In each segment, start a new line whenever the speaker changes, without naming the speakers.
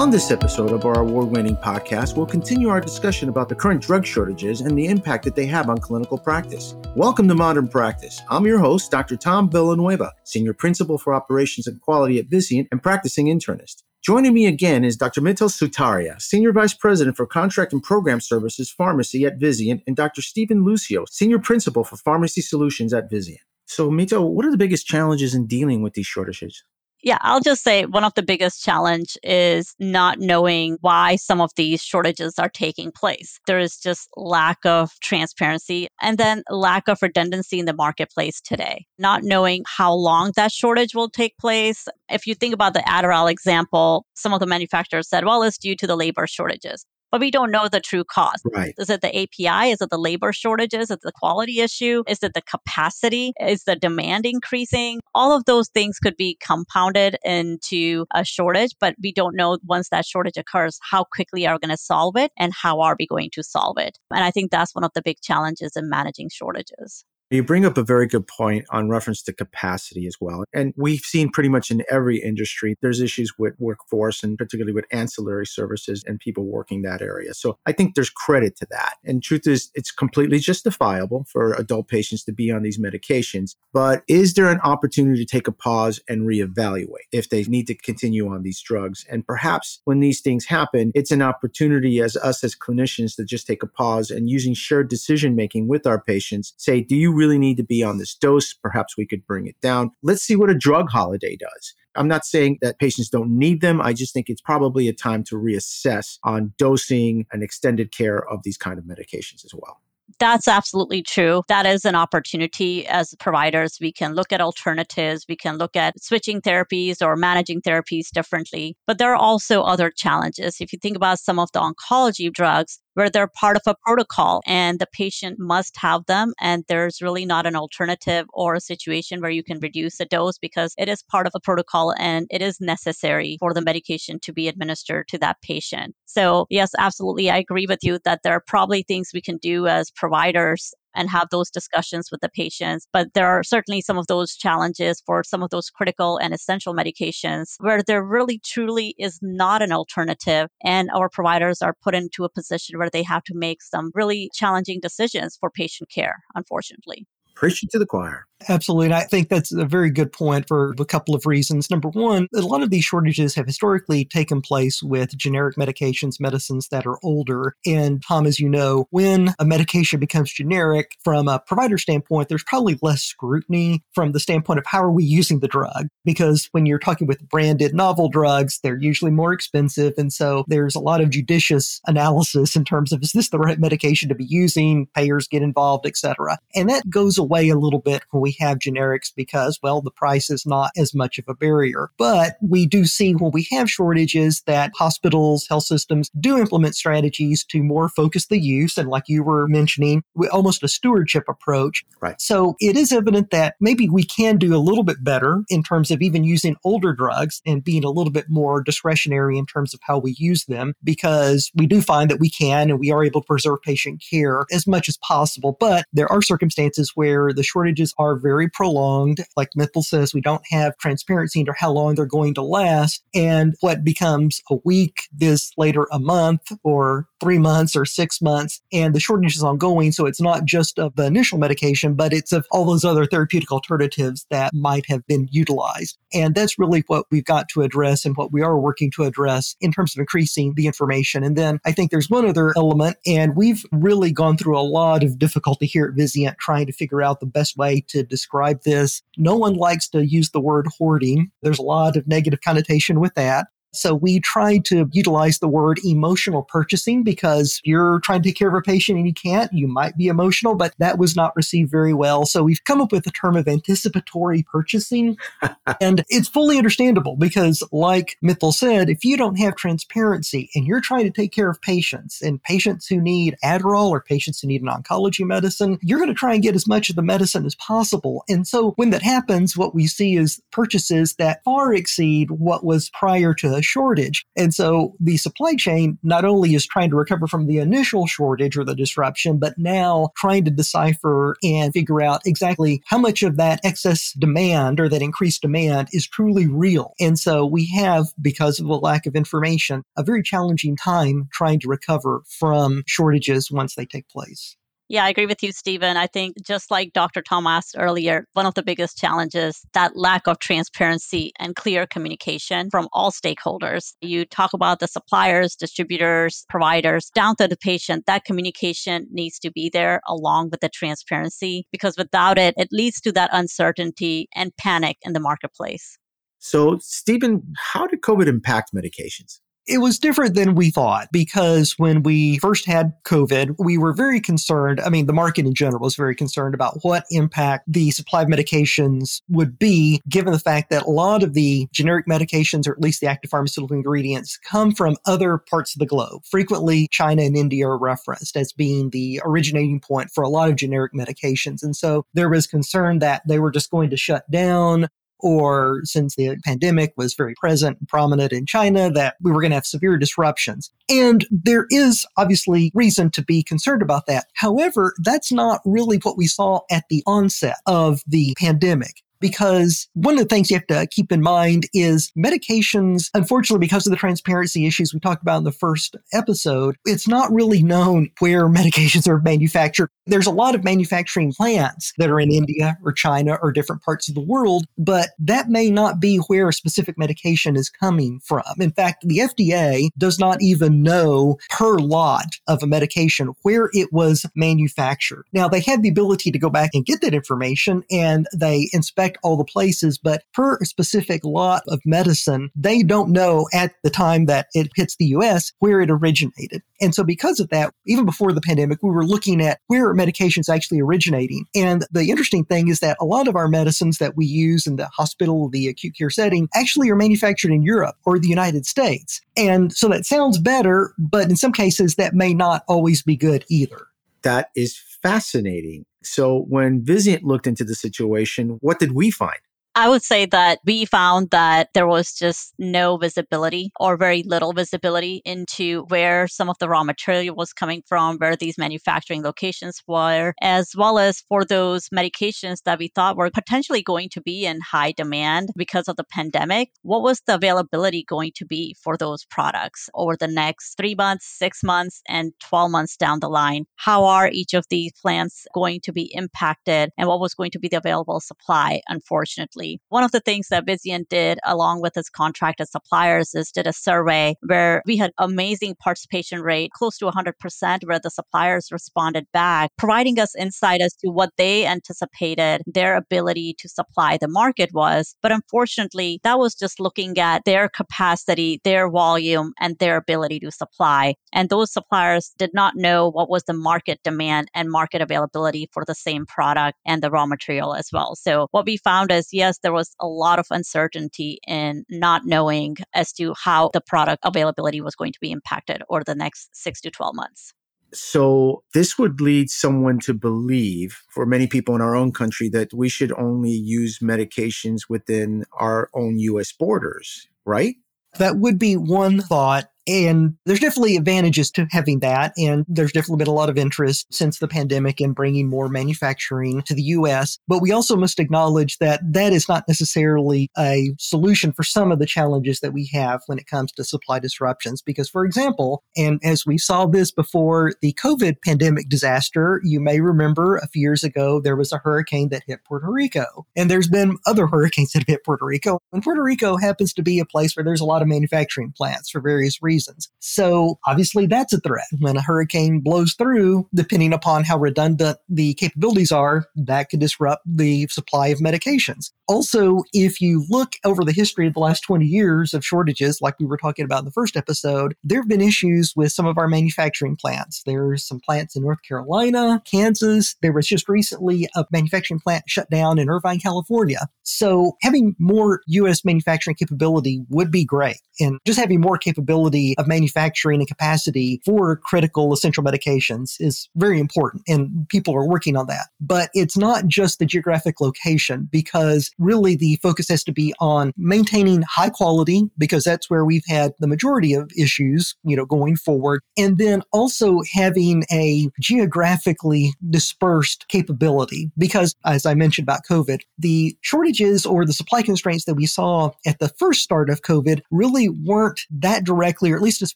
On this episode of our award winning podcast, we'll continue our discussion about the current drug shortages and the impact that they have on clinical practice. Welcome to Modern Practice. I'm your host, Dr. Tom Villanueva, Senior Principal for Operations and Quality at Vizient and practicing internist. Joining me again is Dr. Mittal Sutaria, Senior Vice President for Contract and Program Services Pharmacy at Vizient, and Dr. Steven Lucio, Senior Principal for Pharmacy Solutions at Vizient. So, Mittal, what are the biggest challenges in dealing with these shortages?
Yeah, I'll just say one of the biggest challenge is not knowing why some of these shortages are taking place. There is just lack of transparency and then lack of redundancy in the marketplace today. Not knowing how long that shortage will take place. If you think about the Adderall example, some of the manufacturers said, well, it's due to the labor shortages but we don't know the true cause.
Right.
Is it the API? Is it the labor shortages? Is it the quality issue? Is it the capacity? Is the demand increasing? All of those things could be compounded into a shortage, but we don't know once that shortage occurs, how quickly are we going to solve it and how are we going to solve it? And I think that's one of the big challenges in managing shortages.
You bring up a very good point on reference to capacity as well. And we've seen pretty much in every industry, there's issues with workforce and particularly with ancillary services and people working that area. So I think there's credit to that. And truth is, it's completely justifiable for adult patients to be on these medications. But is there an opportunity to take a pause and reevaluate if they need to continue on these drugs? And perhaps when these things happen, it's an opportunity as us as clinicians to just take a pause and using shared decision making with our patients, say, do you really need to be on this dose. Perhaps we could bring it down. Let's see what a drug holiday does. I'm not saying that patients don't need them. I just think it's probably a time to reassess on dosing and extended care of these kind of medications as well.
That's absolutely true. That is an opportunity as providers. We can look at alternatives. We can look at switching therapies or managing therapies differently. But there are also other challenges. If you think about some of the oncology drugs, where they're part of a protocol and the patient must have them and there's really not an alternative or a situation where you can reduce the dose because it is part of a protocol and it is necessary for the medication to be administered to that patient. So, yes, absolutely. I agree with you that there are probably things we can do as providers and have those discussions with the patients. But there are certainly some of those challenges for some of those critical and essential medications where there really truly is not an alternative. And our providers are put into a position where they have to make some really challenging decisions for patient care, unfortunately.
Preach it to the choir.
Absolutely. And I think that's a very good point for a couple of reasons. Number one, a lot of these shortages have historically taken place with generic medications, medicines that are older. And Tom, as you know, when a medication becomes generic from a provider standpoint, there's probably less scrutiny from the standpoint of how are we using the drug? Because when you're talking with branded novel drugs, they're usually more expensive. And so there's a lot of judicious analysis in terms of is this the right medication to be using? Payers get involved, et cetera. And that goes away a little bit when we we have generics because, well, the price is not as much of a barrier. But we do see when we have shortages that hospitals, health systems do implement strategies to more focus the use. And like you were mentioning, almost a stewardship approach.
Right.
So it is evident that maybe we can do a little bit better in terms of even using older drugs and being a little bit more discretionary in terms of how we use them because we do find that we can and we are able to preserve patient care as much as possible. But there are circumstances where the shortages are very prolonged. Like Mittal says, we don't have transparency into how long they're going to last. And what becomes a week is later a month or three months or six months. And the shortage is ongoing. So it's not just of the initial medication, but it's of all those other therapeutic alternatives that might have been utilized. And that's really what we've got to address and what we are working to address in terms of increasing the information. And then I think there's one other element, and we've really gone through a lot of difficulty here at Vizient trying to figure out the best way to describe this. No one likes to use the word hoarding. There's a lot of negative connotation with that. So we try to utilize the word emotional purchasing because you're trying to take care of a patient and you can't, you might be emotional, but that was not received very well. So we've come up with the term of anticipatory purchasing. and it's fully understandable because, like Mittal said, if you don't have transparency and you're trying to take care of patients and patients who need Adderall or patients who need an oncology medicine, you're going to try and get as much of the medicine as possible. And so when that happens, what we see is purchases that far exceed what was prior to shortage. And so the supply chain not only is trying to recover from the initial shortage or the disruption, but now trying to decipher and figure out exactly how much of that excess demand or that increased demand is truly real. And so we have, because of a lack of information, a very challenging time trying to recover from shortages once they take place.
Yeah, I agree with you, Steven. I think just like Dr. Tom asked earlier, one of the biggest challenges that lack of transparency and clear communication from all stakeholders. You talk about the suppliers, distributors, providers, down to the patient. That communication needs to be there along with the transparency because without it, it leads to that uncertainty and panic in the marketplace.
So, Steven, how did COVID impact medications?
It was different than we thought because when we first had COVID, we were very concerned. I mean, the market in general was very concerned about what impact the supply of medications would be, given the fact that a lot of the generic medications, or at least the active pharmaceutical ingredients, come from other parts of the globe. Frequently, China and India are referenced as being the originating point for a lot of generic medications. And so there was concern that they were just going to shut down or since the pandemic was very present and prominent in China, that we were going to have severe disruptions. And there is obviously reason to be concerned about that. However, that's not really what we saw at the onset of the pandemic because one of the things you have to keep in mind is medications, unfortunately, because of the transparency issues we talked about in the first episode, it's not really known where medications are manufactured. There's a lot of manufacturing plants that are in India or China or different parts of the world, but that may not be where a specific medication is coming from. In fact, the FDA does not even know per lot of a medication where it was manufactured. Now, they have the ability to go back and get that information and they inspect all the places, but per specific lot of medicine, they don't know at the time that it hits the US where it originated. And so because of that, even before the pandemic, we were looking at where medications actually originating. And the interesting thing is that a lot of our medicines that we use in the hospital, the acute care setting, actually are manufactured in Europe or the United States. And so that sounds better, but in some cases that may not always be good either.
That is fascinating. So when Vizient looked into the situation, what did we find?
I would say that we found that there was just no visibility or very little visibility into where some of the raw material was coming from, where these manufacturing locations were, as well as for those medications that we thought were potentially going to be in high demand because of the pandemic. What was the availability going to be for those products over the next three months, six months, and 12 months down the line? How are each of these plants going to be impacted, and what was going to be the available supply, unfortunately? One of the things that Vizient did along with its contracted suppliers is did a survey where we had amazing participation rate, close to 100%, where the suppliers responded back, providing us insight as to what they anticipated their ability to supply the market was. But unfortunately, that was just looking at their capacity, their volume, and their ability to supply. And those suppliers did not know what was the market demand and market availability for the same product and the raw material as well. So what we found is yes, there was a lot of uncertainty in not knowing as to how the product availability was going to be impacted over the next six to 12 months.
So, this would lead someone to believe, for many people in our own country, that we should only use medications within our own US borders, right?
That would be one thought. And there's definitely advantages to having that. And there's definitely been a lot of interest since the pandemic in bringing more manufacturing to the US. But we also must acknowledge that that is not necessarily a solution for some of the challenges that we have when it comes to supply disruptions. Because, for example, and as we saw this before the COVID pandemic disaster, you may remember a few years ago, there was a hurricane that hit Puerto Rico. And there's been other hurricanes that have hit Puerto Rico. And Puerto Rico happens to be a place where there's a lot of manufacturing plants for various reasons So obviously that's a threat. When a hurricane blows through, depending upon how redundant the capabilities are, that could disrupt the supply of medications. Also, if you look over the history of the last 20 years of shortages, like we were talking about in the first episode, there have been issues with some of our manufacturing plants. There's some plants in North Carolina, Kansas. There was just recently a manufacturing plant shut down in Irvine, California. So having more U.S. manufacturing capability would be great. And just having more capability of manufacturing and capacity for critical essential medications is very important. And people are working on that. But it's not just the geographic location because really the focus has to be on maintaining high quality because that's where we've had the majority of issues, you know, going forward. And then also having a geographically dispersed capability because as I mentioned about COVID, the shortages or the supply constraints that we saw at the first start of COVID really weren't that directly, or at least as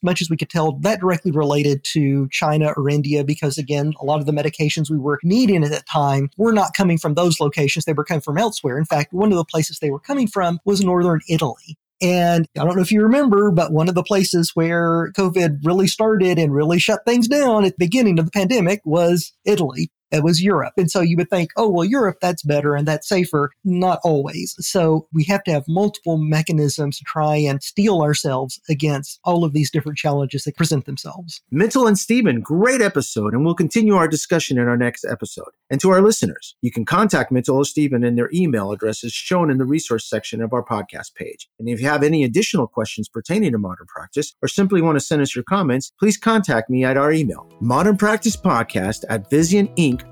much as we could tell, that directly related to China or India because again, a lot of the medications we were needing at that time were not coming from those locations. They were coming from elsewhere. In fact, one of the places they were coming from was northern Italy. And I don't know if you remember, but one of the places where COVID really started and really shut things down at the beginning of the pandemic was Italy. It was Europe. And so you would think, oh, well, Europe, that's better and that's safer. Not always. So we have to have multiple mechanisms to try and steel ourselves against all of these different challenges that present themselves.
Mittal and Steven, great episode. And we'll continue our discussion in our next episode. And to our listeners, you can contact Mittal or Steven in their email addresses shown in the resource section of our podcast page. And if you have any additional questions pertaining to modern practice or simply want to send us your comments, please contact me at our email, modern practice podcast at Vizient Inc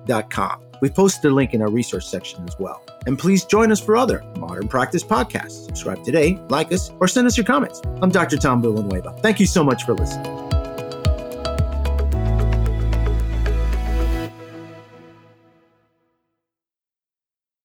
We've We posted a link in our resource section as well. And please join us for other Modern Practice podcasts. Subscribe today, like us, or send us your comments. I'm Dr. Tom Villanueva. Thank you so much for listening.